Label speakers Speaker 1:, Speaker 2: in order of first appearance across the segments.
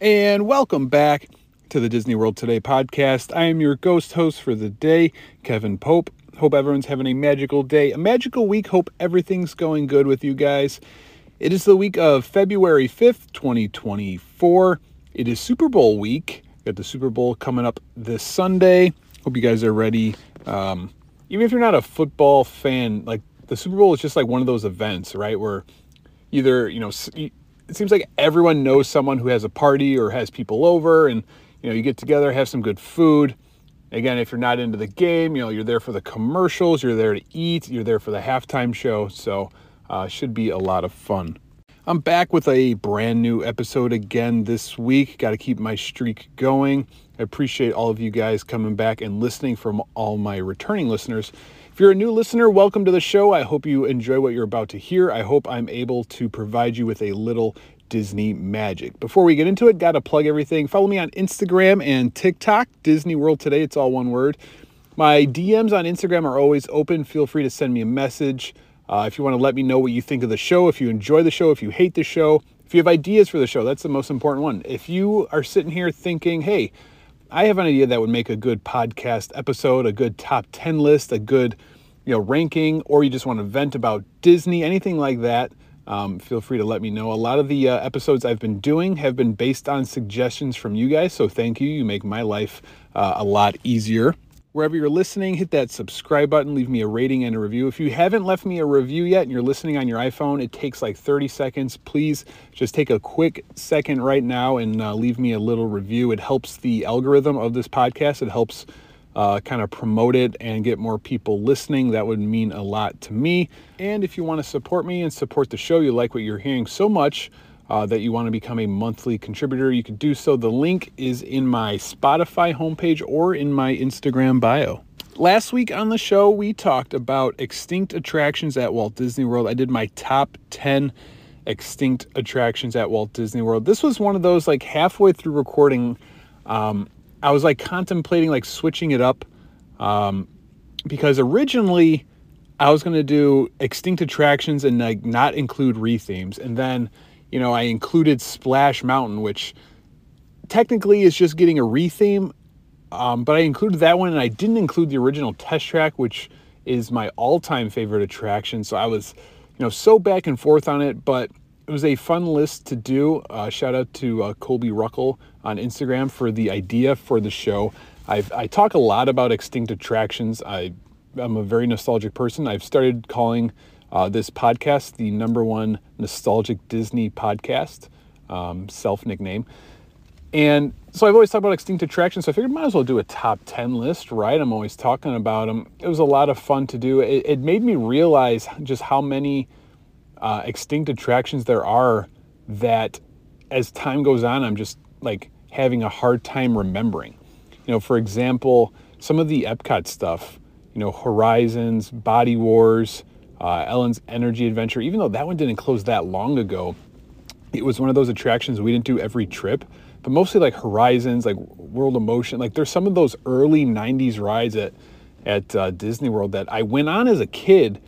Speaker 1: And welcome back to the Disney World Today podcast. I am your ghost host for the day, Kevin Pope. Hope everyone's having a magical day, a magical week. Hope everything's going good with you guys. It is the week of February 5th, 2024. It is Super Bowl week. Got the Super Bowl coming up this Sunday. Hope you guys are ready. Um, even if you're not a football fan, like the Super Bowl is just like one of those events, right? Where either, you know, it seems like everyone knows someone who has a party or has people over and you know you get together have some good food. Again if you're not into the game you know you're there for the commercials you're there to eat you're there for the halftime show. So uh, should be a lot of fun. I'm back with a brand new episode again this week. Got to keep my streak going. I appreciate all of you guys coming back and listening from all my returning listeners if you're a new listener, welcome to the show. I hope you enjoy what you're about to hear. I hope I'm able to provide you with a little Disney magic. Before we get into it, got to plug everything. Follow me on Instagram and TikTok, Disney World Today. It's all one word. My DMs on Instagram are always open. Feel free to send me a message. Uh, if you want to let me know what you think of the show, if you enjoy the show, if you hate the show, if you have ideas for the show, that's the most important one. If you are sitting here thinking, hey, I have an idea that would make a good podcast episode, a good top 10 list, a good you know ranking, or you just want to vent about Disney, anything like that. Um, feel free to let me know. A lot of the uh, episodes I've been doing have been based on suggestions from you guys, so thank you. You make my life uh, a lot easier. Wherever you're listening, hit that subscribe button, leave me a rating and a review. If you haven't left me a review yet and you're listening on your iPhone, it takes like 30 seconds. Please just take a quick second right now and uh, leave me a little review. It helps the algorithm of this podcast. It helps uh, kind of promote it and get more people listening. That would mean a lot to me. And if you want to support me and support the show, you like what you're hearing so much uh, that you want to become a monthly contributor, you can do so. The link is in my Spotify homepage or in my Instagram bio. Last week on the show, we talked about extinct attractions at Walt Disney World. I did my top 10 extinct attractions at Walt Disney World. This was one of those like halfway through recording. Um, I was like contemplating like switching it up um, because originally I was going to do extinct attractions and like not include rethemes, and then you know I included Splash Mountain, which technically is just getting a retheme, um, but I included that one and I didn't include the original test track, which is my all-time favorite attraction. So I was you know so back and forth on it, but it was a fun list to do. Uh, shout out to uh, Colby Ruckle on Instagram for the idea for the show. I've, I talk a lot about extinct attractions. I, I'm a very nostalgic person. I've started calling uh, this podcast the number one nostalgic Disney podcast, um, self nickname. And so I've always talked about extinct attractions. So I figured I might as well do a top 10 list, right? I'm always talking about them. It was a lot of fun to do. It, it made me realize just how many uh, extinct attractions there are that as time goes on, I'm just like having a hard time remembering. You know, for example, some of the Epcot stuff, you know, Horizons, Body Wars, uh, Ellen's Energy Adventure, even though that one didn't close that long ago, it was one of those attractions we didn't do every trip, but mostly like Horizons, like World of Motion. Like there's some of those early 90s rides at, at uh, Disney World that I went on as a kid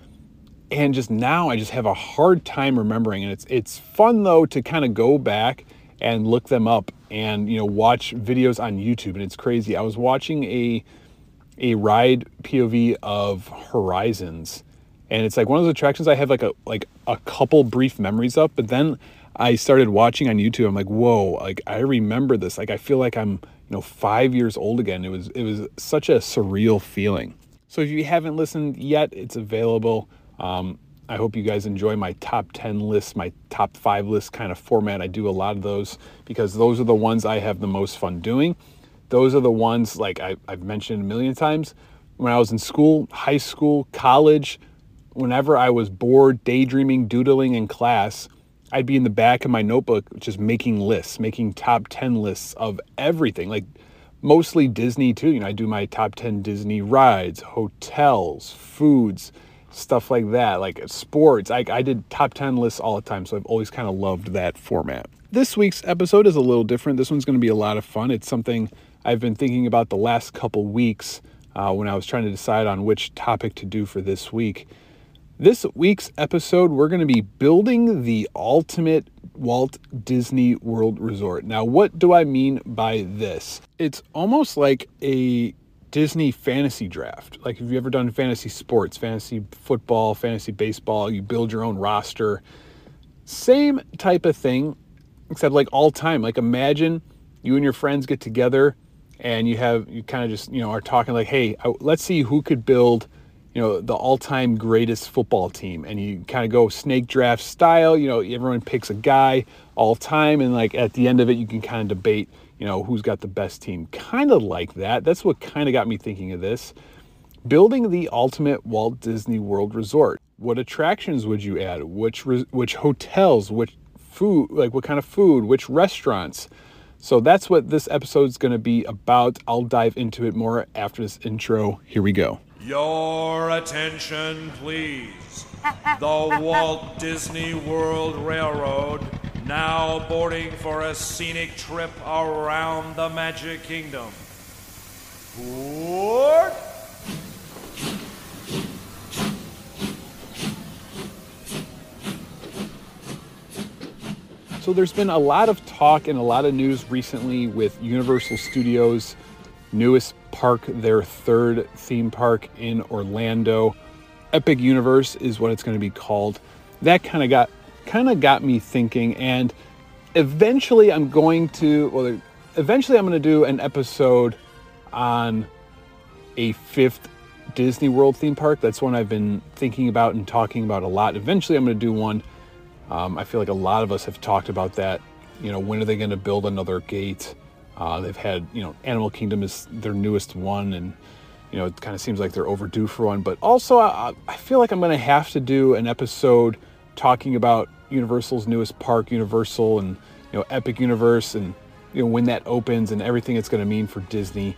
Speaker 1: and just now I just have a hard time remembering. And it's it's fun though to kind of go back and look them up and you know watch videos on YouTube. And it's crazy. I was watching a a ride POV of Horizons, and it's like one of those attractions I have like a like a couple brief memories of, but then I started watching on YouTube. I'm like, whoa! Like I remember this. Like I feel like I'm you know five years old again. It was it was such a surreal feeling. So if you haven't listened yet, it's available um, I hope you guys enjoy my top 10 list, my top five list kind of format. I do a lot of those because those are the ones I have the most fun doing. Those are the ones, like I, have mentioned a million times, when I was in school, high school, college, whenever I was bored, daydreaming, doodling in class, I'd be in the back of my notebook just making lists, making top 10 lists of everything, like mostly Disney too. You know, I do my top 10 Disney rides, hotels, foods, stuff like that, like sports. I, I did top 10 lists all the time, so I've always kind of loved that format. This week's episode is a little different. This one's going to be a lot of fun. It's something I've been thinking about the last couple weeks uh, when I was trying to decide on which topic to do for this week. This week's episode, we're going to be building the ultimate Walt Disney World Resort. Now, what do I mean by this? It's almost like a Disney fantasy draft. Like, have you ever done fantasy sports, fantasy football, fantasy baseball? You build your own roster. Same type of thing, except like all time. Like, imagine you and your friends get together and you have, you kind of just, you know, are talking like, hey, let's see who could build you know, the all-time greatest football team and you kind of go snake draft style, you know, everyone picks a guy all time and like at the end of it you can kind of debate, you know, who's got the best team. Kind of like that. That's what kind of got me thinking of this. Building the ultimate Walt Disney World resort. What attractions would you add? Which which hotels, which food, like what kind of food, which restaurants? So that's what this episode is going to be about. I'll dive into it more after this intro. Here we go.
Speaker 2: Your attention, please. The Walt Disney World Railroad now boarding for a scenic trip around the Magic Kingdom. Board!
Speaker 1: So there's been a lot of talk and a lot of news recently with Universal Studios newest park, their third theme park in Orlando. Epic Universe is what it's going to be called. That kind of got kind of got me thinking and eventually I'm going to well eventually I'm going to do an episode on a fifth Disney World theme park. That's one I've been thinking about and talking about a lot. Eventually I'm going to do one. Um, I feel like a lot of us have talked about that. You know, when are they going to build another gate? Uh, they've had, you know, Animal Kingdom is their newest one, and you know, it kind of seems like they're overdue for one. But also, I, I feel like I'm going to have to do an episode talking about Universal's newest park, Universal, and you know, Epic Universe, and you know, when that opens and everything it's going to mean for Disney.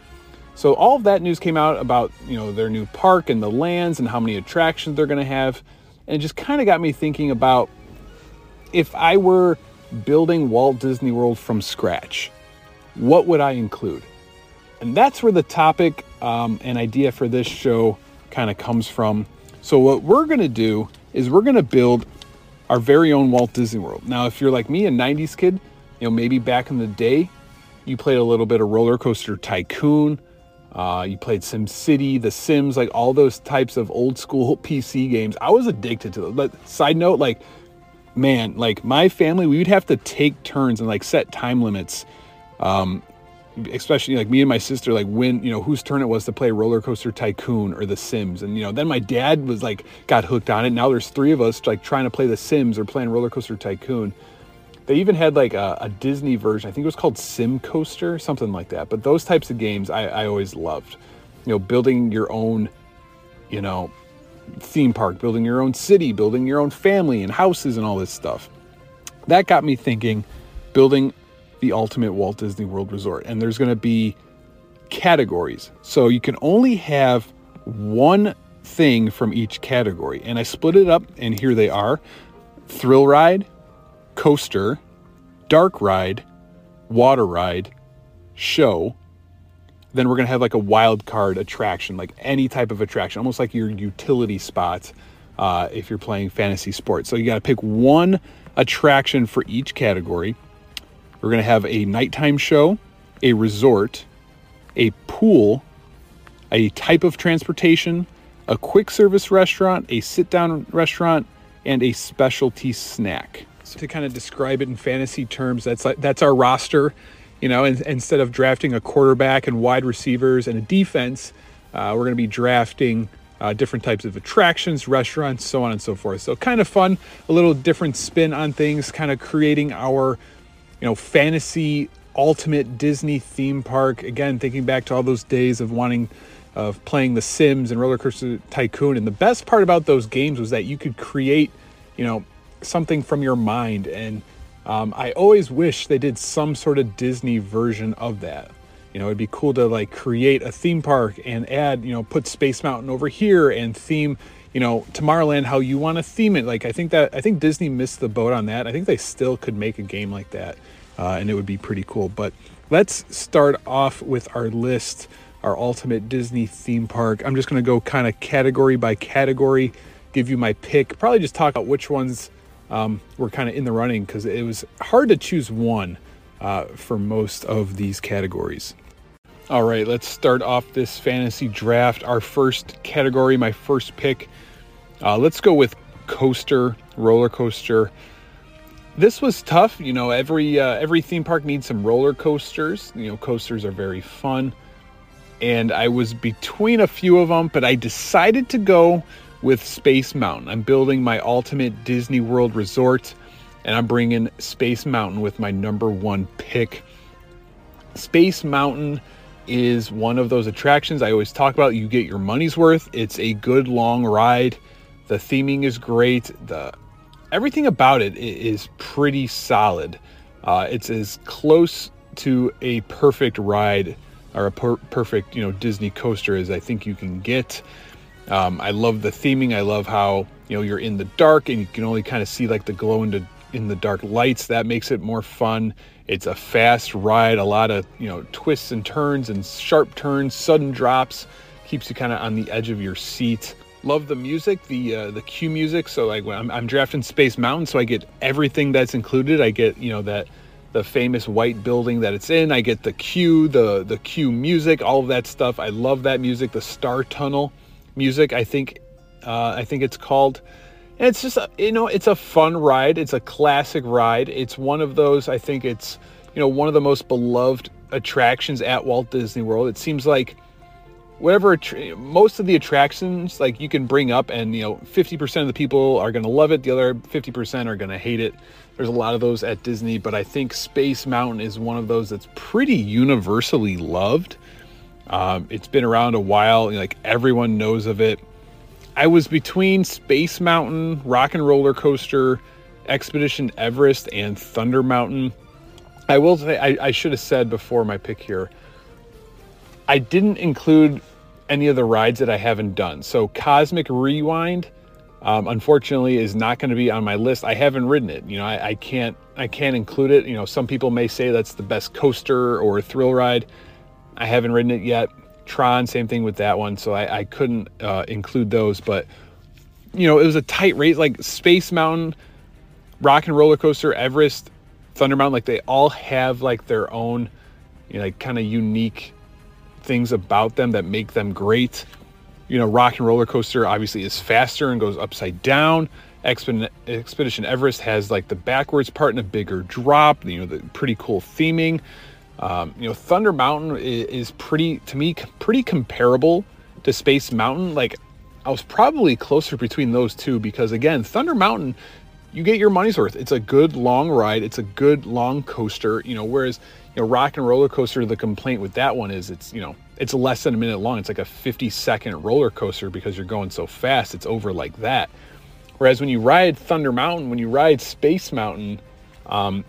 Speaker 1: So all of that news came out about you know their new park and the lands and how many attractions they're going to have, and it just kind of got me thinking about if I were building Walt Disney World from scratch what would I include? And that's where the topic um, and idea for this show kind of comes from. So, what we're going to do is we're going to build our very own Walt Disney World. Now, if you're like me, a 90s kid, you know, maybe back in the day, you played a little bit of Roller Coaster Tycoon, uh, you played Sim City, The Sims, like all those types of old school PC games. I was addicted to them. But side note, like, man, like my family, we would have to take turns and like set time limits um, especially like me and my sister, like when, you know, whose turn it was to play Roller Coaster Tycoon or The Sims. And, you know, then my dad was like, got hooked on it. Now there's three of us like trying to play The Sims or playing Roller Coaster Tycoon. They even had like a, a Disney version. I think it was called Sim Coaster, something like that. But those types of games I, I always loved. You know, building your own, you know, theme park, building your own city, building your own family and houses and all this stuff. That got me thinking building the ultimate Walt Disney World Resort. And there's going to be categories. So you can only have one thing from each category. And I split it up, and here they are thrill ride, coaster, dark ride, water ride, show. Then we're going to have like a wild card attraction, like any type of attraction, almost like your utility spot uh, if you're playing fantasy sports. So you got to pick one attraction for each category. We're going to have a nighttime show, a resort, a pool, a type of transportation, a quick service restaurant, a sit down restaurant, and a specialty snack. So to kind of describe it in fantasy terms, that's like, that's our roster. You know, instead of drafting a quarterback and wide receivers and a defense, uh, we're going to be drafting uh, different types of attractions, restaurants, so on and so forth. So kind of fun, a little different spin on things, kind of creating our you know, fantasy ultimate Disney theme park. Again, thinking back to all those days of wanting of playing The Sims and Roller Coaster Tycoon. And the best part about those games was that you could create, you know, something from your mind. And um, I always wish they did some sort of Disney version of that. You know, it'd be cool to like create a theme park and add, you know, put Space Mountain over here and theme, you know, Tomorrowland how you want to theme it. Like I think that I think Disney missed the boat on that. I think they still could make a game like that, uh, and it would be pretty cool. But let's start off with our list, our ultimate Disney theme park. I'm just going to go kind of category by category, give you my pick. Probably just talk about which ones um, were kind of in the running because it was hard to choose one uh, for most of these categories. All right, let's start off this fantasy draft. Our first category, my first pick. Uh, let's go with coaster, roller coaster. This was tough. You know, every uh, every theme park needs some roller coasters. You know, coasters are very fun, and I was between a few of them, but I decided to go with Space Mountain. I'm building my ultimate Disney World resort, and I'm bringing Space Mountain with my number one pick. Space Mountain is one of those attractions I always talk about. You get your money's worth. It's a good long ride. The theming is great. The everything about it is pretty solid. Uh, it's as close to a perfect ride or a per- perfect you know Disney coaster as I think you can get. Um, I love the theming. I love how you know you're in the dark and you can only kind of see like the glow in the in the dark lights. That makes it more fun. It's a fast ride, a lot of you know twists and turns and sharp turns, sudden drops, keeps you kind of on the edge of your seat. Love the music, the uh, the queue music. So like when I'm, I'm drafting Space Mountain, so I get everything that's included. I get you know that the famous white building that it's in. I get the queue, the the queue music, all of that stuff. I love that music. The Star Tunnel music. I think uh, I think it's called. And it's just, you know, it's a fun ride. It's a classic ride. It's one of those, I think it's, you know, one of the most beloved attractions at Walt Disney World. It seems like whatever, most of the attractions, like you can bring up, and, you know, 50% of the people are going to love it, the other 50% are going to hate it. There's a lot of those at Disney, but I think Space Mountain is one of those that's pretty universally loved. Um, it's been around a while, like everyone knows of it. I was between Space Mountain, Rock and Roller Coaster, Expedition Everest, and Thunder Mountain. I will say, I, I should have said before my pick here, I didn't include any of the rides that I haven't done. So, Cosmic Rewind, um, unfortunately, is not going to be on my list. I haven't ridden it. You know, I, I can't, I can't include it. You know, some people may say that's the best coaster or thrill ride. I haven't ridden it yet. Tron, same thing with that one. So I, I couldn't uh, include those, but you know, it was a tight race. Like Space Mountain, Rock and Roller Coaster, Everest, Thunder Mountain, like they all have like their own, you know, like kind of unique things about them that make them great. You know, Rock and Roller Coaster obviously is faster and goes upside down. Expedition Everest has like the backwards part and a bigger drop. You know, the pretty cool theming. Um, you know, Thunder Mountain is, is pretty, to me, pretty comparable to Space Mountain. Like, I was probably closer between those two because, again, Thunder Mountain, you get your money's worth. It's a good long ride. It's a good long coaster. You know, whereas you know, Rock and Roller Coaster, the complaint with that one is it's you know it's less than a minute long. It's like a 50 second roller coaster because you're going so fast. It's over like that. Whereas when you ride Thunder Mountain, when you ride Space Mountain, um,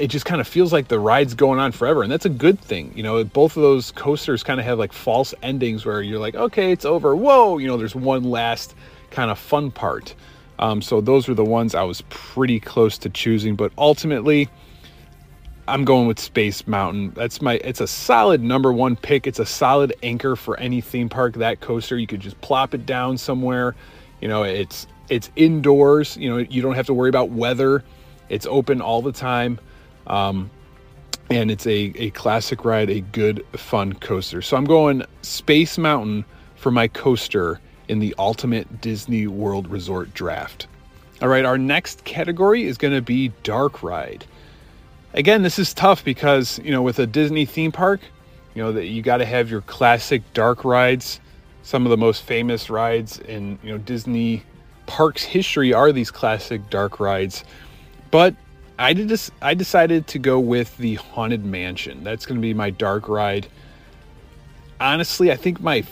Speaker 1: it just kind of feels like the ride's going on forever and that's a good thing you know both of those coasters kind of have like false endings where you're like okay it's over whoa you know there's one last kind of fun part. Um, so those were the ones i was pretty close to choosing but ultimately i'm going with space mountain. That's my it's a solid number one pick. It's a solid anchor for any theme park that coaster. You could just plop it down somewhere. You know it's it's indoors. You know you don't have to worry about weather. It's open all the time um, and it's a, a classic ride, a good, fun coaster. So I'm going Space Mountain for my coaster in the Ultimate Disney World Resort Draft. All right, our next category is going to be Dark Ride. Again, this is tough because, you know, with a Disney theme park, you know, that you got to have your classic dark rides. Some of the most famous rides in, you know, Disney parks history are these classic dark rides. But I did I decided to go with the Haunted Mansion. That's going to be my dark ride. Honestly, I think my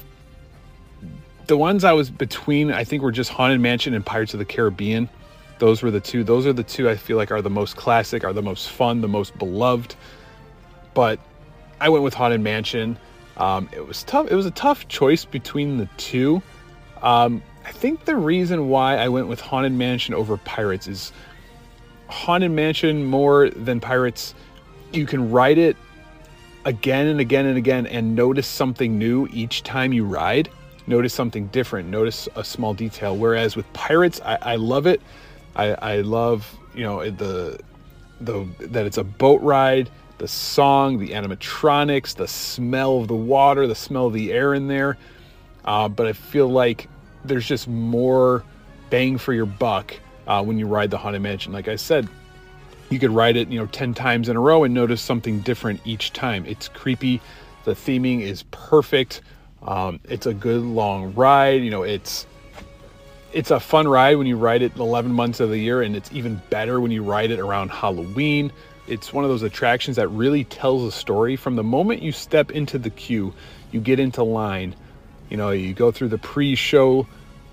Speaker 1: the ones I was between, I think were just Haunted Mansion and Pirates of the Caribbean. Those were the two. Those are the two I feel like are the most classic, are the most fun, the most beloved. But I went with Haunted Mansion. Um, it was tough. It was a tough choice between the two. Um, I think the reason why I went with Haunted Mansion over Pirates is Haunted Mansion more than Pirates. You can ride it again and again and again and notice something new each time you ride. Notice something different. Notice a small detail. Whereas with Pirates, I, I love it. I, I love you know the the that it's a boat ride the song, the animatronics, the smell of the water, the smell of the air in there. Uh, but I feel like there's just more bang for your buck uh, when you ride the Haunted Mansion. Like I said, you could ride it, you know, 10 times in a row and notice something different each time. It's creepy. The theming is perfect. Um, it's a good long ride. You know, it's it's a fun ride when you ride it 11 months of the year, and it's even better when you ride it around Halloween it's one of those attractions that really tells a story from the moment you step into the queue you get into line you know you go through the pre-show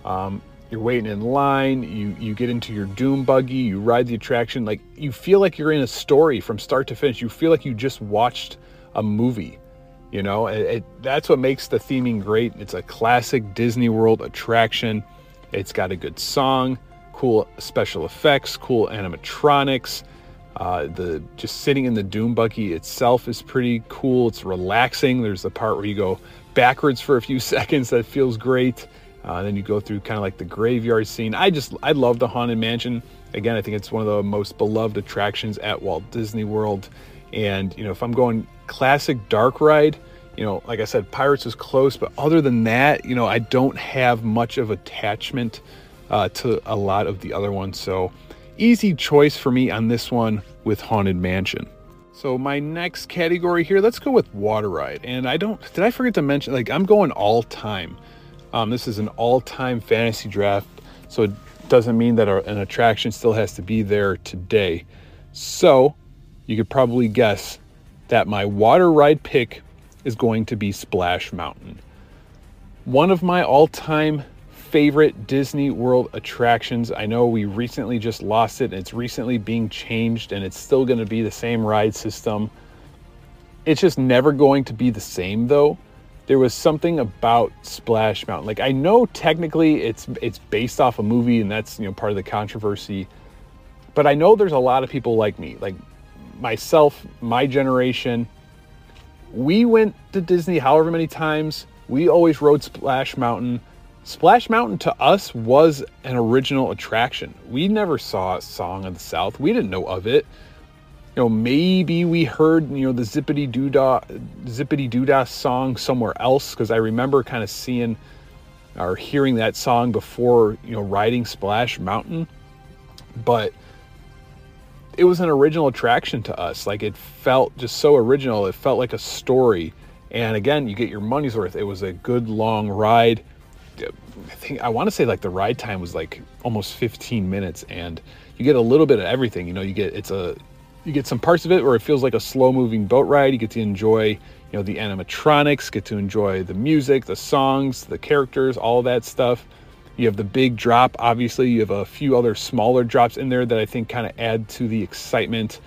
Speaker 1: um, you're waiting in line you you get into your doom buggy you ride the attraction like you feel like you're in a story from start to finish you feel like you just watched a movie you know it, it, that's what makes the theming great it's a classic disney world attraction it's got a good song cool special effects cool animatronics uh, the just sitting in the doom buggy itself is pretty cool. It's relaxing. There's the part where you go backwards for a few seconds that feels great. Uh, then you go through kind of like the graveyard scene. I just I love the Haunted Mansion. Again, I think it's one of the most beloved attractions at Walt Disney World. And you know, if I'm going classic dark ride, you know, like I said, Pirates is close, but other than that, you know, I don't have much of attachment uh, to a lot of the other ones. So Easy choice for me on this one with Haunted Mansion. So my next category here, let's go with Water Ride. And I don't, did I forget to mention, like I'm going all time. Um, this is an all time fantasy draft. So it doesn't mean that an attraction still has to be there today. So you could probably guess that my water ride pick is going to be Splash Mountain. One of my all time favorite Disney World attractions. I know we recently just lost it and it's recently being changed and it's still going to be the same ride system. It's just never going to be the same though. There was something about Splash Mountain. Like I know technically it's it's based off a movie and that's, you know, part of the controversy. But I know there's a lot of people like me, like myself, my generation. We went to Disney however many times. We always rode Splash Mountain Splash Mountain to us was an original attraction. We never saw Song of the South. We didn't know of it. You know, maybe we heard, you know, the Zippity Doodah Zippity Doodah song somewhere else because I remember kind of seeing or hearing that song before, you know, riding Splash Mountain. But it was an original attraction to us. Like it felt just so original. It felt like a story. And again, you get your money's worth. It was a good long ride I think I want to say like the ride time was like almost 15 minutes, and you get a little bit of everything. You know, you get it's a you get some parts of it where it feels like a slow moving boat ride. You get to enjoy you know the animatronics, get to enjoy the music, the songs, the characters, all that stuff. You have the big drop. Obviously, you have a few other smaller drops in there that I think kind of add to the excitement.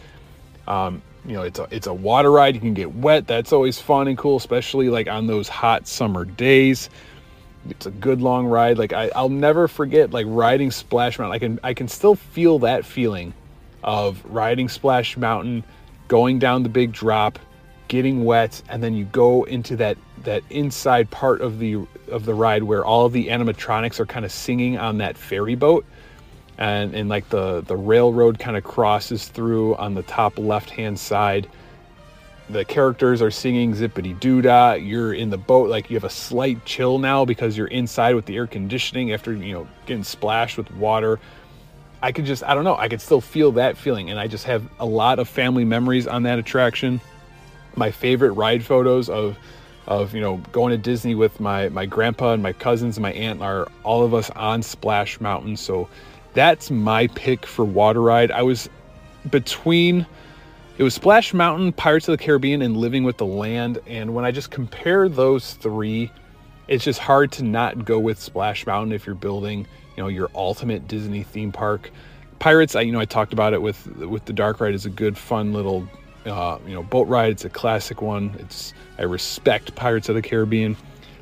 Speaker 1: Um, you know, it's a it's a water ride. You can get wet. That's always fun and cool, especially like on those hot summer days it's a good long ride. Like I, I'll never forget like riding Splash Mountain. I can I can still feel that feeling of riding Splash Mountain, going down the big drop, getting wet, and then you go into that that inside part of the of the ride where all the animatronics are kind of singing on that ferry boat. And, and like the, the railroad kind of crosses through on the top left hand side the characters are singing zippity doo dah. You're in the boat, like you have a slight chill now because you're inside with the air conditioning after you know getting splashed with water. I could just, I don't know, I could still feel that feeling, and I just have a lot of family memories on that attraction. My favorite ride photos of, of you know, going to Disney with my my grandpa and my cousins and my aunt are all of us on Splash Mountain. So that's my pick for water ride. I was between it was Splash Mountain, Pirates of the Caribbean, and Living with the Land. And when I just compare those three, it's just hard to not go with Splash Mountain if you're building, you know, your ultimate Disney theme park. Pirates, I you know I talked about it with with the dark ride is a good fun little uh, you know boat ride. It's a classic one. It's I respect Pirates of the Caribbean.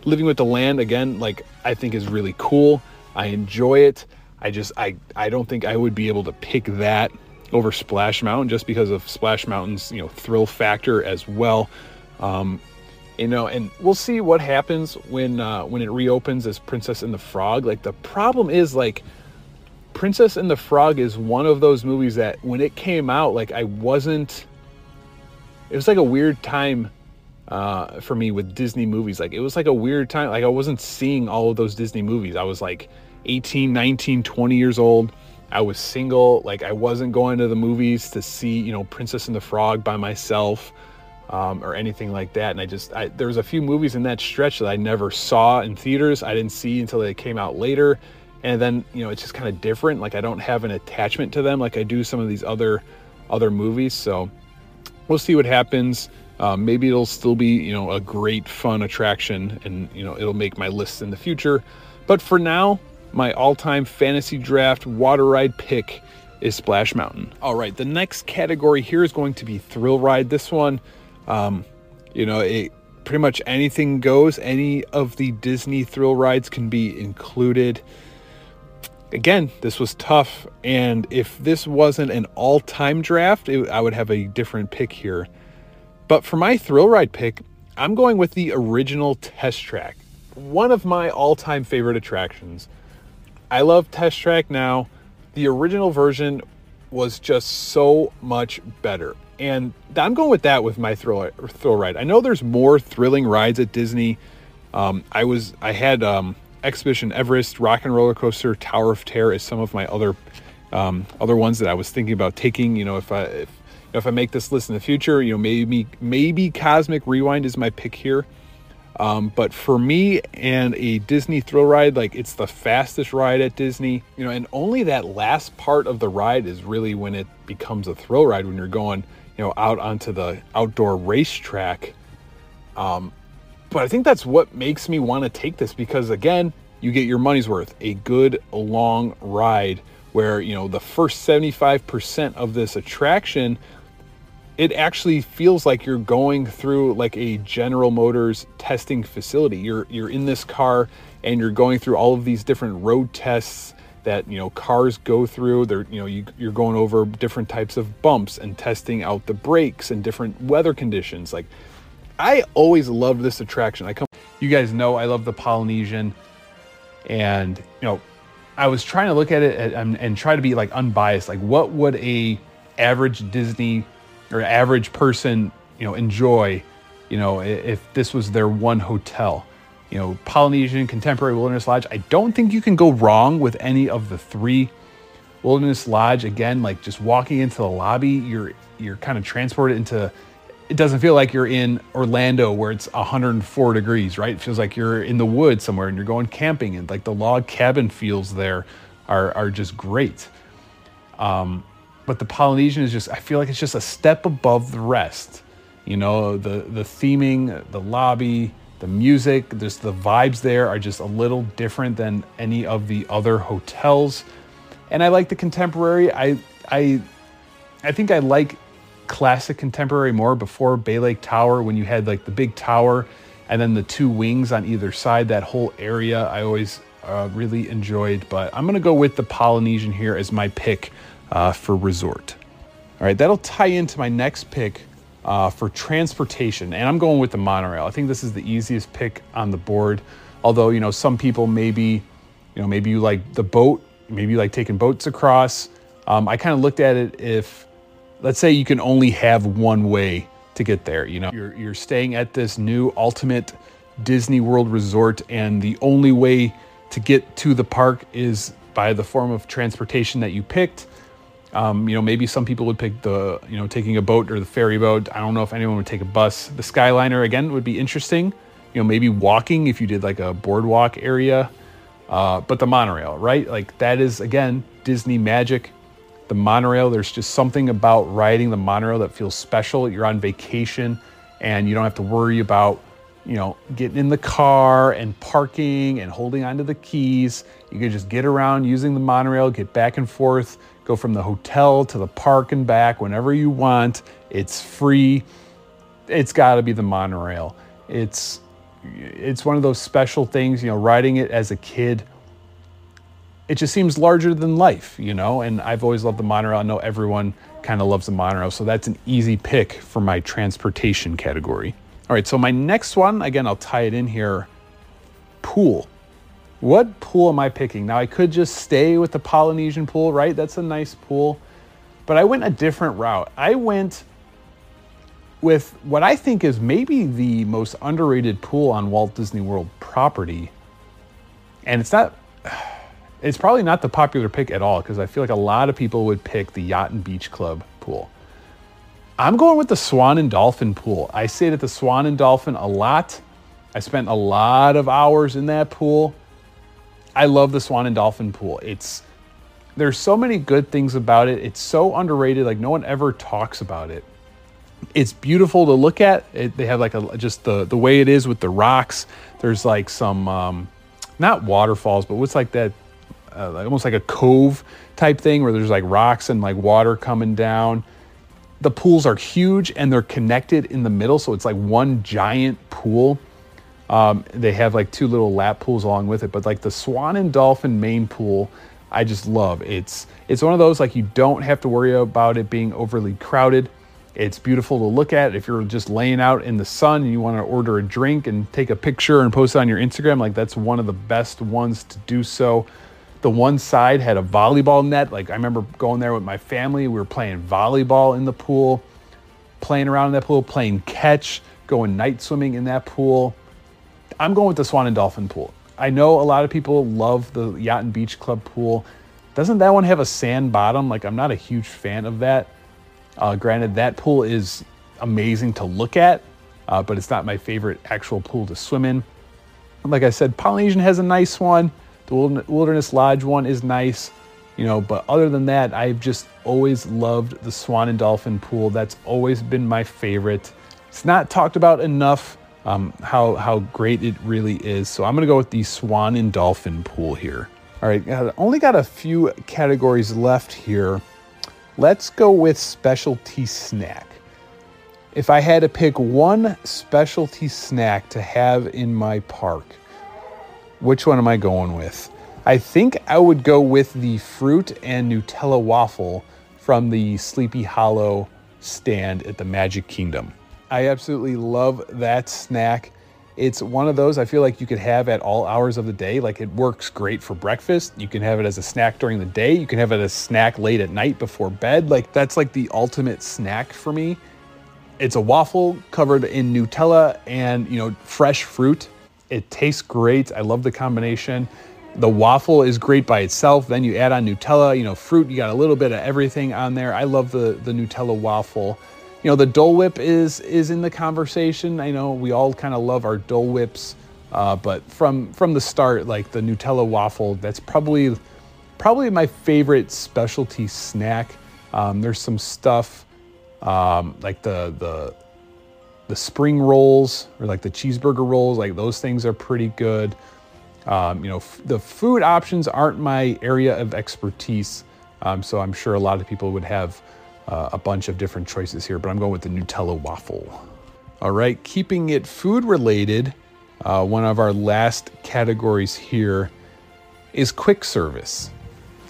Speaker 1: Living with the Land again, like I think is really cool. I enjoy it. I just I I don't think I would be able to pick that over Splash Mountain just because of Splash Mountain's you know thrill factor as well. Um, you know, and we'll see what happens when uh, when it reopens as Princess and the Frog. Like the problem is like Princess and the Frog is one of those movies that when it came out, like I wasn't. It was like a weird time uh, for me with Disney movies. Like it was like a weird time. Like I wasn't seeing all of those Disney movies. I was like 18, 19, 20 years old. I was single. Like I wasn't going to the movies to see, you know, Princess and the Frog by myself um, or anything like that. And I just, I, there was a few movies in that stretch that I never saw in theaters. I didn't see until they came out later. And then you know it's just kind of different like i don't have an attachment to them like i do some of these other other movies. So we'll see what happens. Um, maybe it'll still be you know a great fun attraction and you know it'll make my list in the future. But for now my all-time fantasy draft water ride pick is splash mountain. All right the next category here is going to be thrill ride. This one um, you know it pretty much anything goes any of the disney thrill rides can be included again, this was tough. And if this wasn't an all time draft, it, I would have a different pick here. But for my thrill ride pick, I'm going with the original Test Track, one of my all time favorite attractions. I love Test Track now. The original version was just so much better. And I'm going with that with my thrill, thrill ride. I know there's more thrilling rides at Disney. Um, I was I had um, Expedition Everest, Rock and Roller Coaster, Tower of Terror as some of my other um, other ones that I was thinking about taking. You know, if I if, if I make this list in the future, you know, maybe maybe Cosmic Rewind is my pick here. Um, but for me and a Disney thrill ride, like it's the fastest ride at Disney, you know, and only that last part of the ride is really when it becomes a thrill ride when you're going, you know, out onto the outdoor racetrack. Um, but I think that's what makes me want to take this because again, you get your money's worth. A good long ride where, you know, the first 75% of this attraction it actually feels like you're going through like a General Motors testing facility. You're you're in this car and you're going through all of these different road tests that you know cars go through. They're you know you, you're going over different types of bumps and testing out the brakes and different weather conditions. Like I always loved this attraction. I come, you guys know I love the Polynesian, and you know, I was trying to look at it and, and try to be like unbiased. Like, what would a average Disney or average person, you know, enjoy? You know, if this was their one hotel, you know, Polynesian, Contemporary Wilderness Lodge. I don't think you can go wrong with any of the three. Wilderness Lodge, again, like just walking into the lobby, you're you're kind of transported into it doesn't feel like you're in Orlando where it's 104 degrees, right? It feels like you're in the woods somewhere and you're going camping and like the log cabin feels there are are just great. Um, but the Polynesian is just I feel like it's just a step above the rest. You know, the the theming, the lobby, the music, just the vibes there are just a little different than any of the other hotels. And I like the contemporary. I I I think I like classic contemporary more before Bay Lake Tower when you had like the big tower and then the two wings on either side. That whole area I always uh, really enjoyed. But I'm to go with the Polynesian here as my pick uh, for resort. All right, that'll tie into my next pick uh, for transportation. And I'm going with the monorail. I think this is the easiest pick on the board. Although, you know, some people maybe, you know, maybe you like the boat, maybe you like taking boats across. Um, I kind of looked at it if let's say you can only have one way to get there. You know, you're, you're staying at this new ultimate Disney World resort, and the only way to get to the park is by the form of transportation that you picked. Um, you know, maybe some people would pick the, you know, taking a boat or the ferry boat. I don't know if anyone would take a bus. The Skyliner, again, would be interesting. You know, maybe walking if you did like a boardwalk area. Uh, but the monorail, right? Like that is, again, Disney magic the monorail. There's just something about riding the monorail that feels special. You're on vacation and you don't have to worry about, you know, getting in the car and parking and holding onto the keys. You can just get around using the monorail, get back and forth go from the hotel to the park and back whenever you want. It's free. It's got to be the monorail. It's it's one of those special things, you know, riding it as a kid. It just seems larger than life, you know, and I've always loved the monorail. I know everyone kind of loves the monorail, so that's an easy pick for my transportation category. All right, so my next one, again, I'll tie it in here pool. What pool am I picking? Now, I could just stay with the Polynesian pool, right? That's a nice pool. But I went a different route. I went with what I think is maybe the most underrated pool on Walt Disney World property. And it's not, it's probably not the popular pick at all because I feel like a lot of people would pick the Yacht and Beach Club pool. I'm going with the Swan and Dolphin pool. I stayed at the Swan and Dolphin a lot. I spent a lot of hours in that pool. I love the Swan and Dolphin pool. It's there's so many good things about it. It's so underrated. Like no one ever talks about it. It's beautiful to look at. It, they have like a just the the way it is with the rocks. There's like some um, not waterfalls, but what's like that uh, almost like a cove type thing where there's like rocks and like water coming down. The pools are huge and they're connected in the middle, so it's like one giant pool. Um, they have like two little lap pools along with it, but like the Swan and Dolphin main pool, I just love. It's it's one of those like you don't have to worry about it being overly crowded. It's beautiful to look at. If you're just laying out in the sun and you want to order a drink and take a picture and post it on your Instagram, like that's one of the best ones to do so. The one side had a volleyball net. Like I remember going there with my family. We were playing volleyball in the pool, playing around in that pool, playing catch, going night swimming in that pool I'm going with the Swan and Dolphin pool. I know a lot of people love the Yacht and Beach Club pool. Doesn't that one have a sand bottom? Like, I'm not a huge fan of that. Uh, granted, that pool is amazing to look at, uh, but it's not my favorite actual pool to swim in. Like I said, Polynesian has a nice one. The Wilderness Lodge one is nice, you know, but other than that, I've just always loved the Swan and Dolphin pool. That's always been my favorite. It's not talked about enough um, how how great it really is. So I'm gonna go with the Swan and Dolphin pool here. All right, I only got a few categories left here. Let's go with specialty snack. If I had to pick one specialty snack to have in my park, which one am I going with? I think I would go with the fruit and Nutella waffle from the Sleepy Hollow stand at the Magic Kingdom. I absolutely love that snack. It's one of those I feel like you could have at all hours of the day. Like it works great for breakfast. You can have it as a snack during the day. You can have it as a snack late at night before bed. Like that's like the ultimate snack for me. It's a waffle covered in Nutella and, you know, fresh fruit. It tastes great. I love the combination. The waffle is great by itself. Then you add on Nutella, you know, fruit, you got a little bit of everything on there. I love the the Nutella waffle you know, the Dole Whip is is in the conversation. I know we all kind of love our Dole Whips, uh, but from from the start, like the Nutella waffle, that's probably probably my favorite specialty snack. Um, there's some stuff um, like the the the spring rolls or like the cheeseburger rolls, like those things are pretty good. Um, you know, f- the food options aren't my area of expertise, um, so I'm sure a lot of people would have uh, a bunch of different choices here, but I'm going with the Nutella waffle. All right, keeping it food related, uh, one of our last categories here is quick service.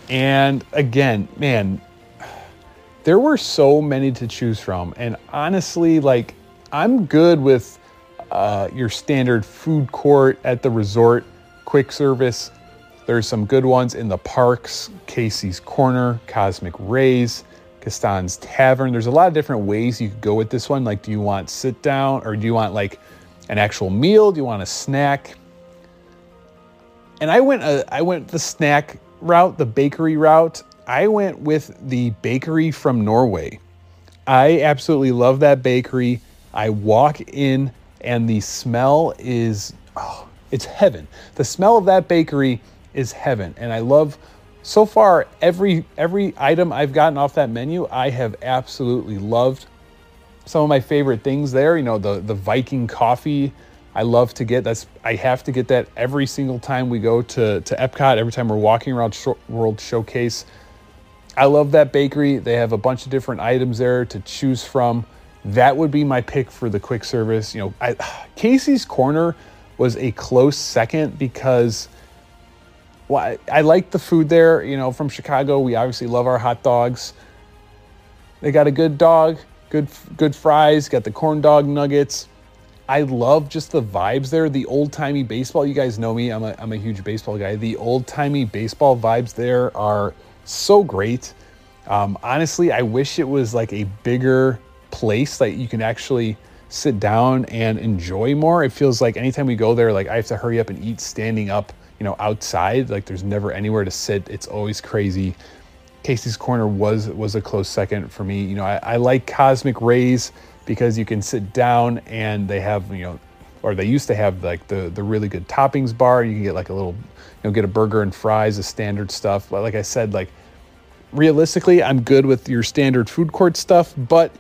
Speaker 1: And again, man, there were so many to choose from. And honestly, like, I'm good with uh, your standard food court at the resort, quick service. There's some good ones in the parks, Casey's Corner, Cosmic Rays. Gaston's Tavern. There's a lot of different ways you could go with this one. Like, do you want sit down or do you want like an actual meal? Do you want a snack? And I went, uh, I went the snack route, the bakery route. I went with the bakery from Norway. I absolutely love that bakery. I walk in and the smell is, oh, it's heaven. The smell of that bakery is heaven. And I love so far every every item I've gotten off that menu I have absolutely loved. Some of my favorite things there, you know, the the Viking coffee I love to get. That's I have to get that every single time we go to to Epcot. Every time we're walking around World Showcase, I love that bakery. They have a bunch of different items there to choose from. That would be my pick for the quick service. You know, I, Casey's Corner was a close second because well, I, I like the food there. You know, from Chicago, we obviously love our hot dogs. They got a good dog, good good fries, got the corn dog nuggets. I love just the vibes there. The old timey baseball. You guys know me. I'm a, I'm a huge baseball guy. The old timey baseball vibes there are so great. Um, honestly, I wish it was like a bigger place that you can actually sit down and enjoy more. It feels like anytime we go there, like I have to hurry up and eat standing up, you know, outside. Like there's never anywhere to sit. It's always crazy. Casey's Corner was was a close second for me. You know, I, I like Cosmic Rays because you can sit down and they have, you know, or they used to have like the the really good toppings bar. You can get like a little, you know, get a burger and fries, the standard stuff. But like I said, like realistically, I'm good with your standard food court stuff, but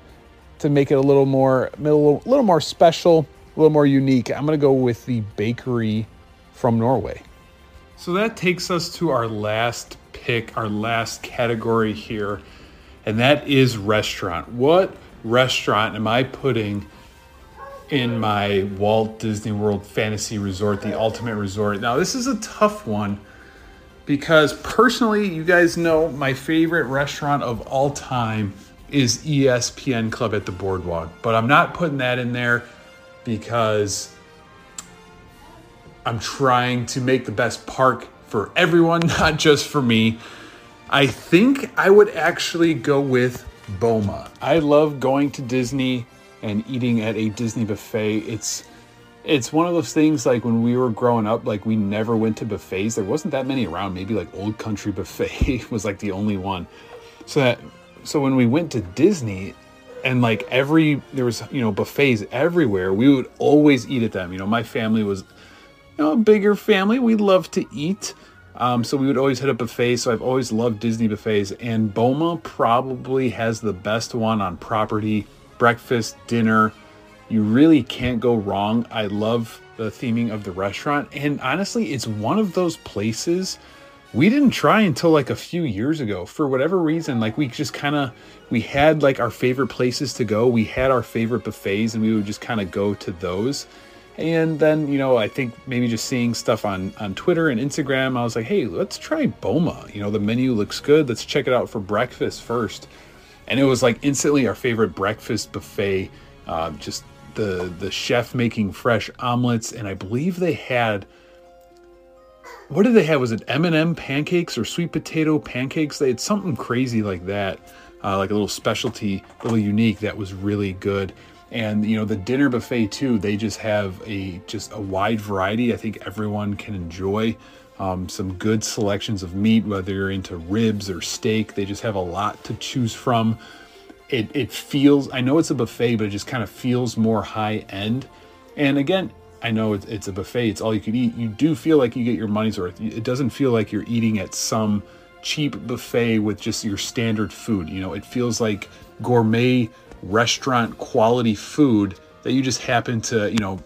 Speaker 1: to make it a little more a little, little more special, a little more unique, I'm gonna go with the bakery from Norway. So that takes us to our last pick, our last category here, and that is restaurant. What restaurant am I putting in my Walt Disney World Fantasy Resort, the ultimate resort? Now, this is a tough one because personally, you guys know my favorite restaurant of all time is ESPN Club at the Boardwalk, but I'm not putting that in there because I'm trying to make the best park for everyone, not just for me. I think I would actually go with Boma. I love going to Disney and eating at a Disney buffet. It's it's one of those things like when we were growing up, like we never went to buffets. There wasn't that many around. Maybe like Old Country Buffet was like the only one. So that so when we went to Disney and like every there was you know buffets everywhere, we would always eat at them. You know, my family was you know a bigger family. We love to eat. Um, so we would always hit a buffet. So I've always loved Disney buffets, and Boma probably has the best one on property. Breakfast, dinner, you really can't go wrong. I love the theming of the restaurant, and honestly, it's one of those places we didn't try until like a few years ago for whatever reason like we just kind of we had like our favorite places to go we had our favorite buffets and we would just kind of go to those and then you know i think maybe just seeing stuff on on twitter and instagram i was like hey let's try boma you know the menu looks good let's check it out for breakfast first and it was like instantly our favorite breakfast buffet uh, just the the chef making fresh omelets and i believe they had what did they have? Was it M&M pancakes or sweet potato pancakes? They had something crazy like that, uh, like a little specialty, a little unique that was really good. And you know the dinner buffet too. They just have a just a wide variety. I think everyone can enjoy um, some good selections of meat, whether you're into ribs or steak. They just have a lot to choose from. It it feels. I know it's a buffet, but it just kind of feels more high end. And again, I know it's, it's a buffet, it's all you can eat. You do feel like you get your money's worth. It doesn't feel like you're eating at some cheap buffet with just your standard food. You know, it feels like gourmet restaurant quality food that you just happen to, you know,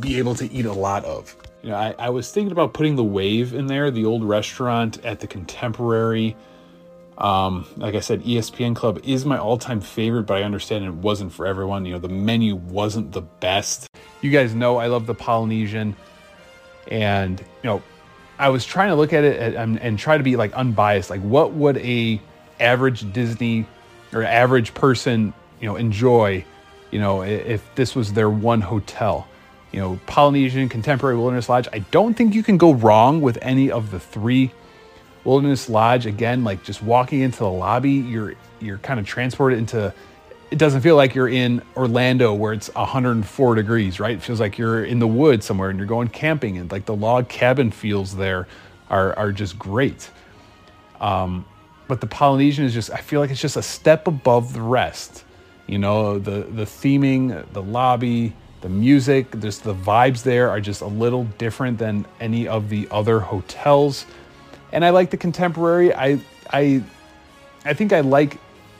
Speaker 1: be able to eat a lot of. You know, I, I was thinking about putting the Wave in there, the old restaurant at the Contemporary. Um, like I said, ESPN Club is my all-time favorite, but I understand it wasn't for everyone. You know, the menu wasn't the best. You guys know I love the Polynesian, and you know, I was trying to look at it and, and try to be like unbiased. Like, what would a average Disney or average person, you know, enjoy? You know, if this was their one hotel. You know, Polynesian, Contemporary Wilderness Lodge. I don't think you can go wrong with any of the three Wilderness Lodge again, like just walking into the lobby, you're you're kind of transported into it doesn't feel like you're in Orlando where it's 104 degrees, right? It feels like you're in the woods somewhere and you're going camping and like the log cabin feels there are are just great. Um, but the Polynesian is just I feel like it's just a step above the rest. You know, the the theming, the lobby, the music, just the vibes there are just a little different than any of the other hotels and I like the contemporary. I I I think I like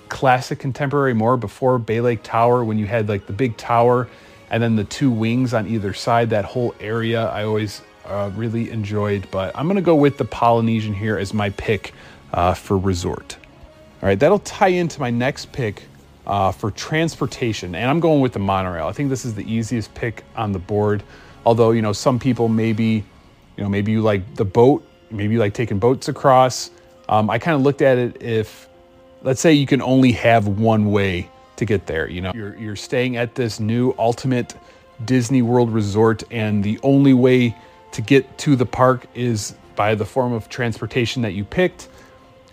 Speaker 1: classic contemporary more before Bay Lake Tower when you had like the big tower and then the two wings on either side. That whole area I always uh, really enjoyed. But I'm gonna go with the Polynesian here as my pick uh, for resort. All right, that'll tie into my next pick uh, for transportation, and I'm going with the monorail. I think this is the easiest pick on the board. Although you know some people maybe, you know maybe you like the boat, maybe you like taking boats across. Um, I kind of looked at it if, let's say you can only have one way to get there. You know, you're you're staying at this new ultimate Disney World resort, and the only way to get to the park is by the form of transportation that you picked.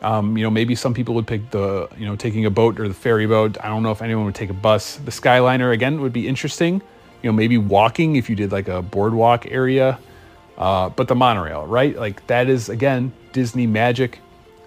Speaker 1: Um, you know, maybe some people would pick the, you know, taking a boat or the ferry boat. I don't know if anyone would take a bus. The Skyliner, again, would be interesting. You know, maybe walking if you did like a boardwalk area. Uh, but the monorail, right? Like that is, again, Disney magic.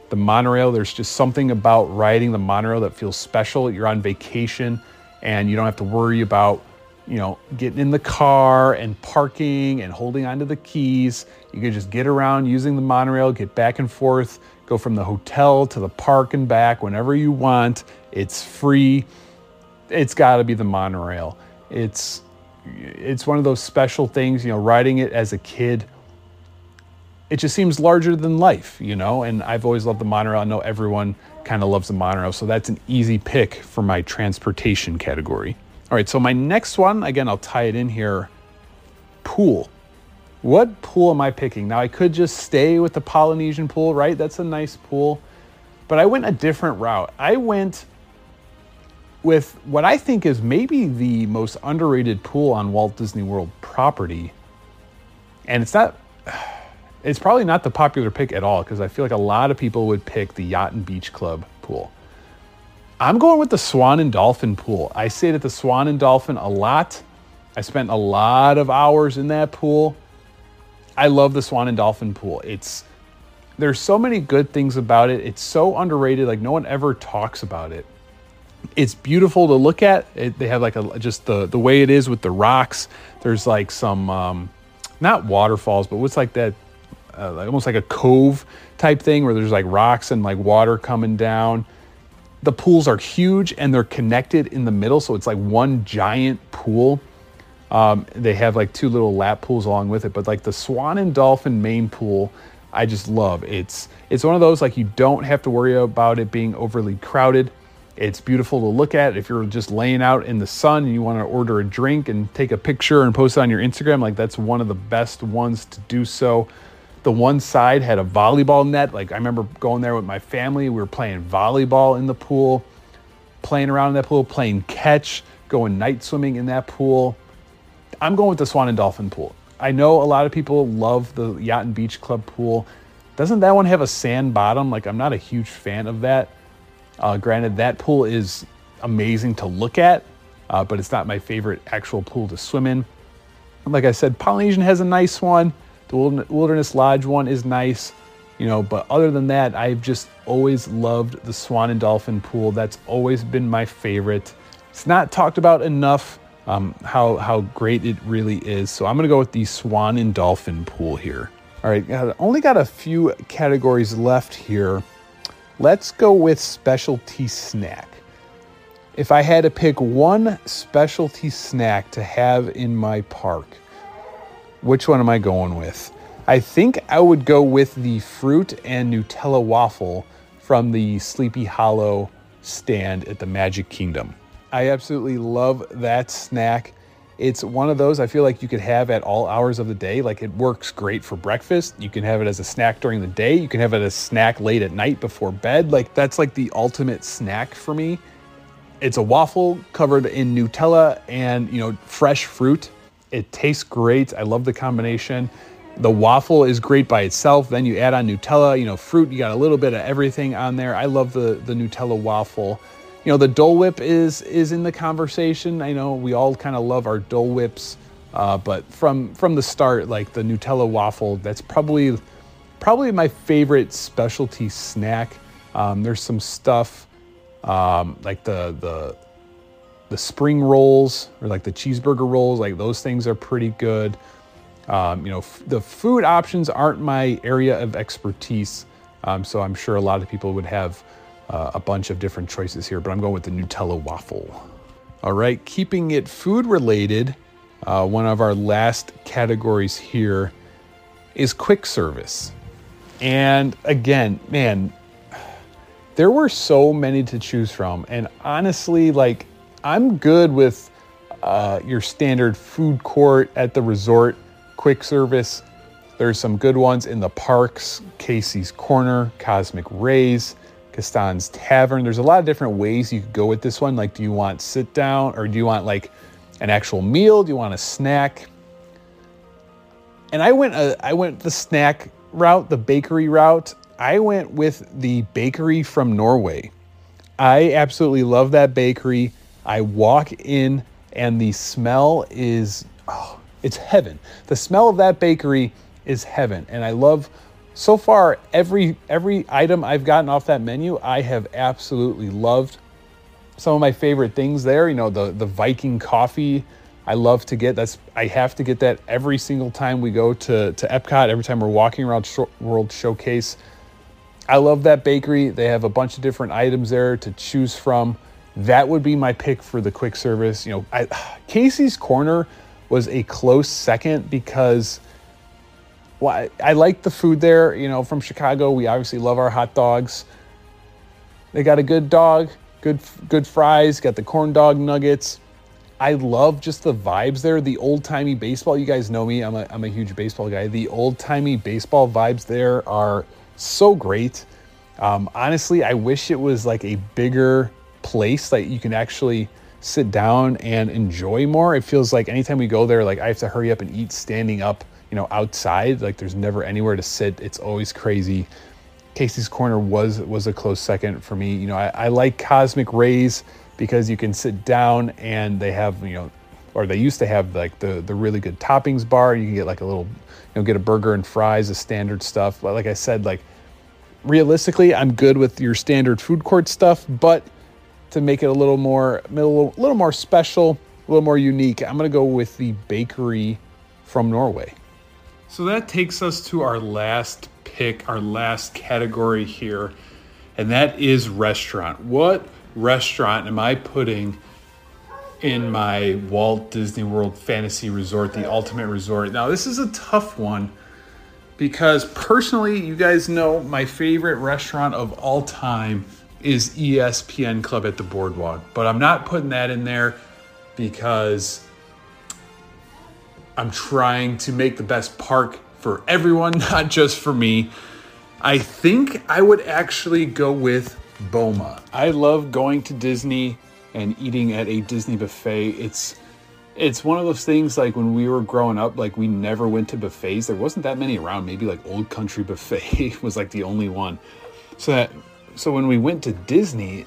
Speaker 1: The monorail, there's just something about riding the monorail that feels special. You're on vacation and you don't have to worry about you know, getting in the car and parking and holding onto the keys. You can just get around using the monorail, get back and forth, go from the hotel to the park and back whenever you want. It's free. It's got to be the monorail. It's it's one of those special things, you know, riding it as a kid. It just seems larger than life, you know, and I've always loved the monorail. I know everyone kind of loves the monorail, so that's an easy pick for my transportation category. All right, so my next one, again, I'll tie it in here pool. What pool am I picking? Now, I could just stay with the Polynesian pool, right? That's a nice pool. But I went a different route. I went with what I think is maybe the most underrated pool on Walt Disney World property. And it's not, it's probably not the popular pick at all because I feel like a lot of people would pick the Yacht and Beach Club pool. I'm going with the Swan and Dolphin pool. I stayed at the Swan and Dolphin a lot. I spent a lot of hours in that pool. I love the Swan and Dolphin pool. It's there's so many good things about it. It's so underrated. Like no one ever talks about it. It's beautiful to look at. It, they have like a just the the way it is with the rocks. There's like some um, not waterfalls, but what's like that uh, almost like a cove type thing where there's like rocks and like water coming down the pools are huge and they're connected in the middle, so it's like one giant pool. Um, they have like two little lap pools along with it, but like the Swan and Dolphin main pool, I just love. It's it's one of those like you don't have to worry about it being overly crowded. It's beautiful to look at if you're just laying out in the sun and you want to order a drink and take a picture and post it on your Instagram. Like that's one of the best ones to do so. The one side had a volleyball net. Like I remember going there with my family. We were playing volleyball in the pool, playing around in that pool, playing catch, going night swimming in that pool. I'm going with the Swan and Dolphin pool. I know a lot of people love the Yacht and Beach Club pool. Doesn't that one have a sand bottom? Like I'm not a huge fan of that. Uh, granted, that pool is amazing to look at, uh, but it's not my favorite actual pool to swim in. Like I said, Polynesian has a nice one. The Wilderness Lodge one is nice, you know, but other than that, I've just always loved the Swan and Dolphin pool. That's always been my favorite. It's not talked about enough um, how how great it really is. So I'm gonna go with the Swan and Dolphin pool here. All right, only got a few categories left here. Let's go with specialty snack. If I had to pick one specialty snack to have in my park, which one am I going with? I think I would go with the fruit and Nutella waffle from the Sleepy Hollow stand at the Magic Kingdom. I absolutely love that snack. It's one of those I feel like you could have at all hours of the day. Like it works great for breakfast. You can have it as a snack during the day. You can have it as a snack late at night before bed. Like that's like the ultimate snack for me. It's a waffle covered in Nutella and, you know, fresh fruit. It tastes great. I love the combination. The waffle is great by itself. Then you add on Nutella, you know, fruit. You got a little bit of everything on there. I love the the Nutella waffle. You know, the Dole Whip is is in the conversation. I know we all kind of love our Dole Whips, uh, but from from the start, like the Nutella waffle, that's probably probably my favorite specialty snack. Um, there's some stuff um, like the the the spring rolls or like the cheeseburger rolls, like those things are pretty good. Um, you know, f- the food options aren't my area of expertise, um, so I'm sure a lot of people would have uh, a bunch of different choices here, but I'm going with the Nutella waffle. All right, keeping it food related, uh, one of our last categories here is quick service. And again, man, there were so many to choose from. And honestly, like, I'm good with uh, your standard food court at the resort, quick service. There's some good ones in the parks, Casey's Corner, Cosmic Rays, Gaston's Tavern. There's a lot of different ways you could go with this one. Like, do you want sit down or do you want like an actual meal? Do you want a snack? And I went, uh, I went the snack route, the bakery route. I went with the bakery from Norway. I absolutely love that bakery. I walk in and the smell is oh, it's heaven. The smell of that bakery is heaven. And I love so far every every item I've gotten off that menu, I have absolutely loved. Some of my favorite things there, you know, the the Viking coffee I love to get. That's I have to get that every single time we go to to Epcot. Every time we're walking around World Showcase, I love that bakery. They have a bunch of different items there to choose from. That would be my pick for the quick service. You know, I, Casey's Corner was a close second because well, I, I like the food there. You know, from Chicago, we obviously love our hot dogs. They got a good dog, good good fries, got the corn dog nuggets. I love just the vibes there. The old timey baseball. You guys know me. I'm a, I'm a huge baseball guy. The old timey baseball vibes there are so great. Um, honestly, I wish it was like a bigger place that you can actually sit down and enjoy more. It feels like anytime we go there, like I have to hurry up and eat standing up, you know, outside. Like there's never anywhere to sit. It's always crazy. Casey's Corner was was a close second for me. You know, I, I like Cosmic Rays because you can sit down and they have, you know, or they used to have like the the really good toppings bar. You can get like a little, you know, get a burger and fries, the standard stuff. But like I said, like realistically, I'm good with your standard food court stuff, but to make it a little more a little, little more special, a little more unique, I'm going to go with the bakery from Norway. So that takes us to our last pick, our last category here, and that is restaurant. What restaurant am I putting in my Walt Disney World Fantasy Resort, the ultimate resort? Now, this is a tough one because personally, you guys know my favorite restaurant of all time is ESPN Club at the Boardwalk, but I'm not putting that in there because I'm trying to make the best park for everyone, not just for me. I think I would actually go with Boma. I love going to Disney and eating at a Disney buffet. It's it's one of those things like when we were growing up, like we never went to buffets. There wasn't that many around. Maybe like Old Country Buffet was like the only one. So that so when we went to Disney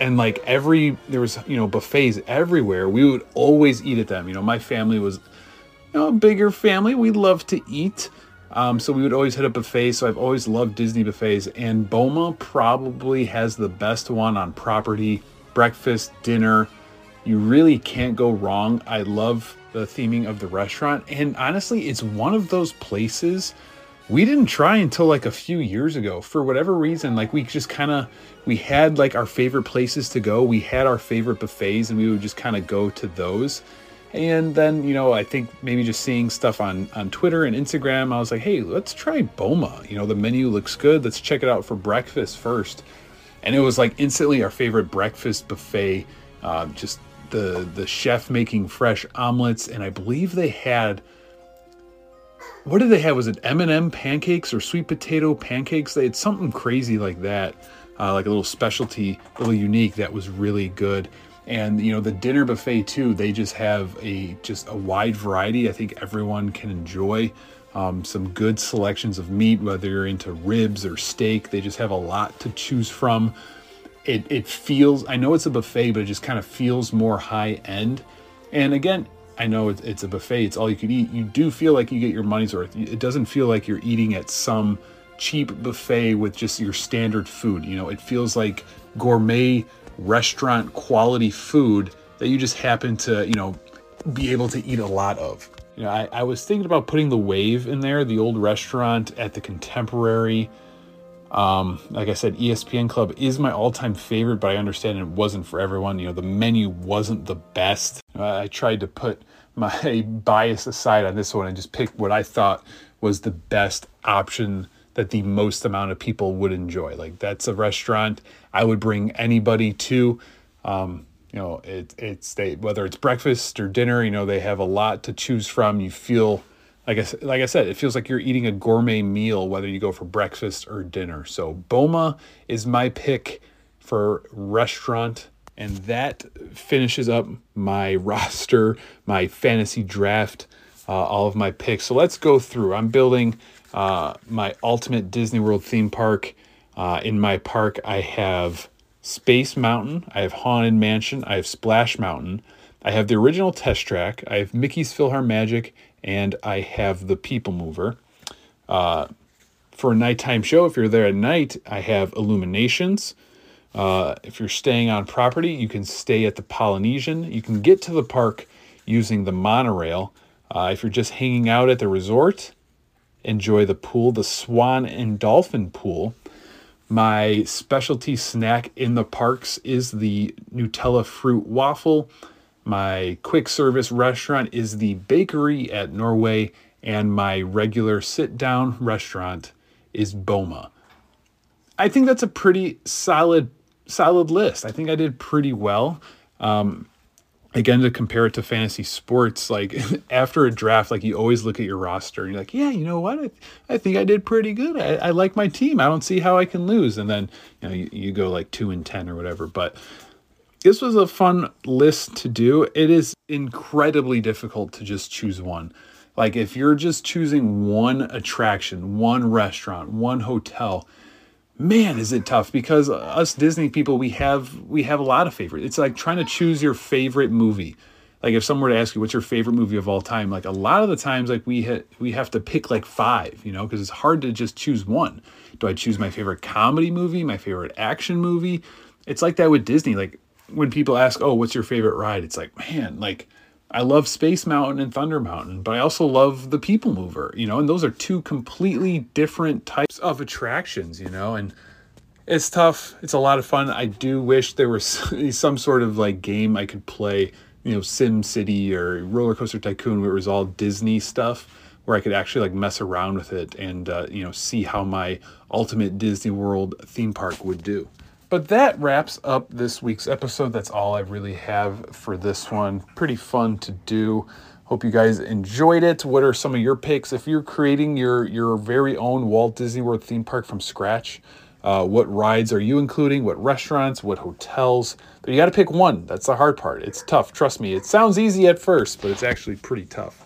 Speaker 1: and like every there was you know buffets everywhere, we would always eat at them. You know, my family was know a bigger family. We love to eat. Um, so we would always hit a buffet. So I've always loved Disney buffets, and Boma probably has the best one on property. Breakfast, dinner, you really can't go wrong. I love the theming of the restaurant, and honestly, it's one of those places we didn't try until like a few years ago for whatever reason like we just kind of we had like our favorite places to go we had our favorite buffets and we would just kind of go to those and then you know i think maybe just seeing stuff on on twitter and instagram i was like hey let's try boma you know the menu looks good let's check it out for breakfast first and it was like instantly our favorite breakfast buffet uh, just the the chef making fresh omelets and i believe they had what did they have? Was it M&M pancakes or sweet potato pancakes? They had something crazy like that, uh, like a little specialty, a little unique that was really good. And you know the dinner buffet too. They just have a just a wide variety. I think everyone can enjoy um, some good selections of meat, whether you're into ribs or steak. They just have a lot to choose from. It it feels. I know it's a buffet, but it just kind of feels more high end. And again, I know it's a buffet, it's all you can eat. You do feel like you get your money's worth. It doesn't feel like you're eating at some cheap buffet with just your standard food. You know, it feels like gourmet restaurant quality food that you just happen to, you know, be able to eat a lot of. You know, I, I was thinking about putting the Wave in there, the old restaurant at the Contemporary. Um, like I said, ESPN Club is my all-time favorite, but I understand it wasn't for everyone. You know, the menu wasn't the best. I tried to put my bias aside on this one and just pick what I thought was the best option that the most amount of people would enjoy. Like that's a restaurant I would bring anybody to. Um, you know, it, it's they whether it's breakfast or dinner. You know, they have a lot to choose from. You feel like I like I said, it feels like you're eating a gourmet meal whether you go for breakfast or dinner. So Boma is my pick for restaurant, and that finishes up my roster, my fantasy draft, uh, all of my picks. So let's go through. I'm building uh, my ultimate Disney World theme park. Uh, in my park, I have Space Mountain, I have Haunted Mansion, I have Splash Mountain, I have the original Test Track, I have Mickey's PhilharMagic, and I have the People Mover. Uh, for a nighttime show, if you're there at night, I have Illuminations. Uh, if you're staying on property, you can stay at the Polynesian. You can get to the park using the monorail. Uh, if you're just hanging out at the resort, enjoy the pool, the Swan and Dolphin Pool. My specialty snack in the parks is the Nutella fruit waffle. My quick service restaurant is the bakery at Norway, and my regular sit down restaurant is Boma. I think that's a pretty solid solid list. I think I did pretty well. Um, again to compare it to fantasy sports like after a draft like you always look at your roster and you're like yeah you know what? I, I think i did pretty good. I, I like my team. I don't see how i can lose. And then you know you, you go like 2 and 10 or whatever. But this was a fun list to do. It is incredibly difficult to just choose one. Like if you're just choosing one attraction one restaurant one hotel man is it tough because us disney people we have we have a lot of favorites it's like trying to choose your favorite movie. Like if someone were to ask you what's your favorite movie of all time? Like a lot of the times like we ha- we have to pick like five you know because it's hard to just choose one. Do i choose my favorite comedy movie my favorite action movie? It's like that with disney like when people ask oh what's your favorite ride? It's like man like I love Space Mountain and Thunder Mountain, but I also love the People Mover, you know, and those are two completely different types of attractions, you know, and it's tough. It's a lot of fun. I do wish there was some sort of like game I could play, you know, Sim City or Roller Coaster Tycoon where it was all Disney stuff where I could actually like mess around with it and, uh, you know, see how my ultimate Disney World theme park would do. But that wraps up this week's episode. That's all I really have for this one. Pretty fun to do. Hope you guys enjoyed it. What are some of your picks? If you're creating your your very own Walt Disney World theme park from scratch, uh, what rides are you including? What restaurants? What hotels? But you got to pick one. That's the hard part. It's tough. Trust me. It sounds easy at first, but it's actually pretty tough.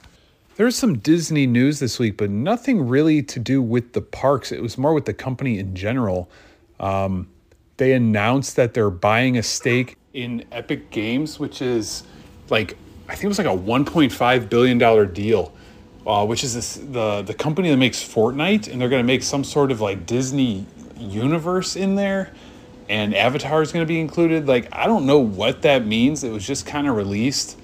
Speaker 1: There's some Disney news this week, but nothing really to do with the parks. It was more with the company in general. Um, they announced that they're buying a stake in Epic Games, which is like I think it was like a 1.5 billion dollar deal, uh, which is this, the the company that makes Fortnite, and they're going to make some sort of like Disney universe in there, and Avatar is going to be included. Like I don't know what that means. It was just kind of released.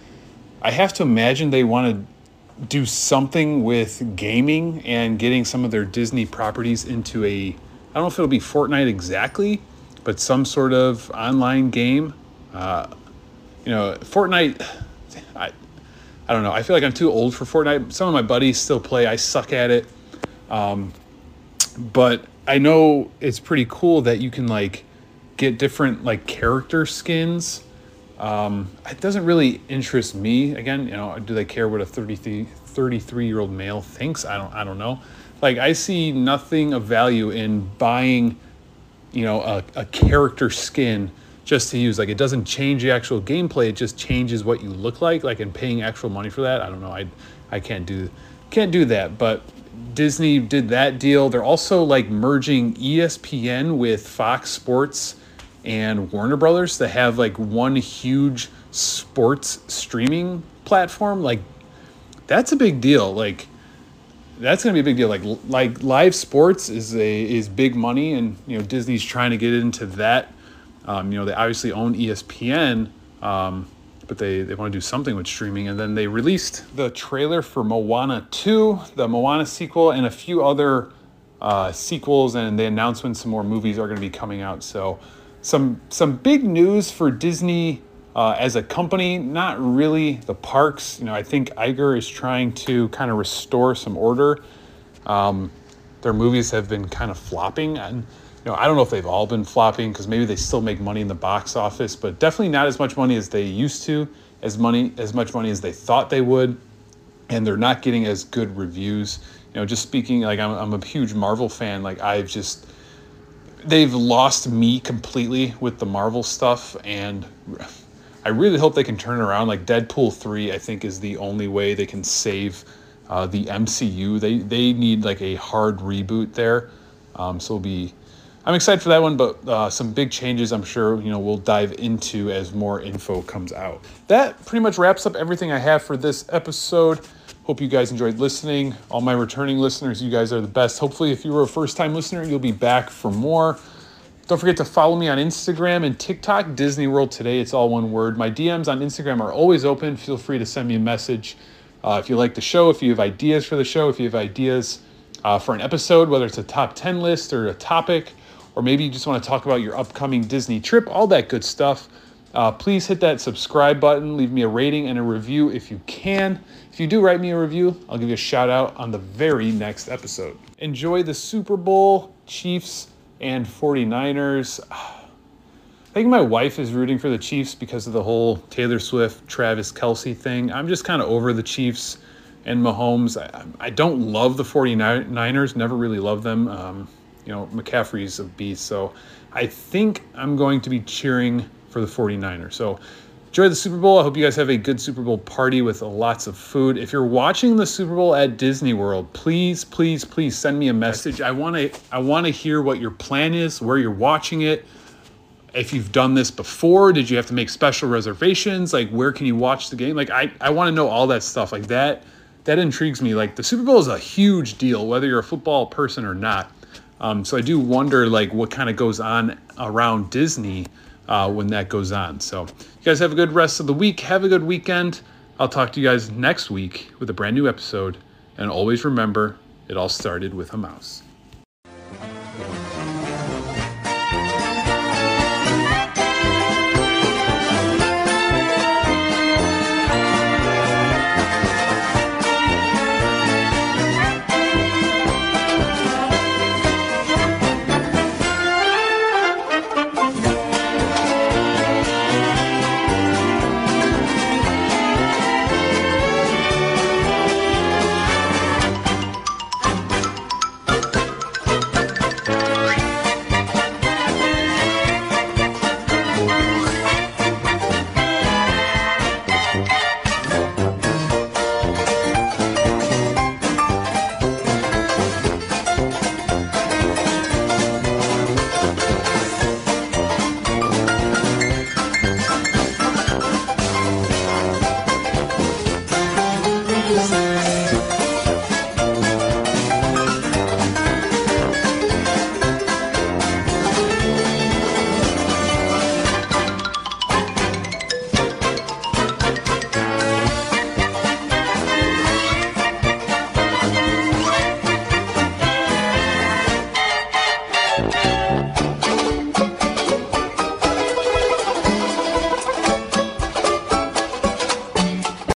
Speaker 1: I have to imagine they want to do something with gaming and getting some of their Disney properties into a I don't know if it'll be Fortnite exactly, but some sort of online game. Uh, you know, Fortnite. I, I don't know. I feel like I'm too old for Fortnite. Some of my buddies still play. I suck at it. Um, but I know it's pretty cool that you can like get different like character skins. Um, it doesn't really interest me. Again, you know, do they care what a 33, 33 year old male thinks? I don't. I don't know. Like I see nothing of value in buying you know a, a character skin just to use. Like it doesn't change the actual gameplay it just changes what you look like. Like in paying actual money for that i don't know i i can't do can't do that. But disney did that deal. They're also like merging espn with fox sports and warner brothers to have like one huge sports streaming platform. Like that's a big deal. Like that's going to be a big deal. Like like live sports is a is big money, and you know Disney's trying to get into that. Um, you know they obviously own ESPN, um, but they they want to do something with streaming. And then they released the trailer for Moana two, the Moana sequel, and a few other uh, sequels. And they announced when some more movies are going to be coming out. So some some big news for Disney uh, as a company, not really the parks. You know, I think Iger is trying to kind of restore some order. Um, their movies have been kind of flopping. And you know, I don't know if they've all been flopping because maybe they still make money in the box office, but definitely not as much money as they used to, as money as much money as they thought they would, and they're not getting as good reviews. You know, just speaking like I'm, I'm a huge Marvel fan. Like I've just they've lost me completely with the Marvel stuff, and I really hope they can turn around. Like Deadpool three, I think is the only way they can save uh, the MCU. They they need like a hard reboot there. Um, so be. I'm excited for that one, but uh, some big changes I'm sure you know we'll dive into as more info comes out. That pretty much wraps up everything I have for this episode. Hope you guys enjoyed listening. All my returning listeners, you guys are the best. Hopefully, if you were a first time listener, you'll be back for more. Don't forget to follow me on Instagram and TikTok, Disney World Today. It's all one word. My DMs on Instagram are always open. Feel free to send me a message. Uh, if you like the show, if you have ideas for the show, if you have ideas uh, for an episode, whether it's a top 10 list or a topic, or maybe you just want to talk about your upcoming Disney trip, all that good stuff, uh, please hit that subscribe button. Leave me a rating and a review if you can. If you do write me a review, I'll give you a shout out on the very next episode. Enjoy the Super Bowl, Chiefs, and 49ers. I think my wife is rooting for the Chiefs because of the whole Taylor Swift, Travis Kelce thing. I'm just kind of over the Chiefs and Mahomes. I, I, don't love the 49ers, never really loved them. Um, you know, McCaffrey's a beast. So I think I'm going to be cheering for the 49ers. So enjoy the Super Bowl. I hope you guys have a good Super Bowl party with lots of food. If you're watching the Super Bowl at Disney World, please, please, please send me a message. I want to I want to hear what your plan is, where you're watching it. If you've done this before did you have to make special reservations? Like where can you watch the game? Like i, I want to know all that stuff. Like that that intrigues me. Like the super bowl is a huge deal whether you're a football person or not. Um, so i do wonder like what kind of goes on around disney uh, when that goes on. So you guys have a good rest of the week. Have a good weekend. I'll talk to you guys next week with a brand new episode. And always remember it all started with a mouse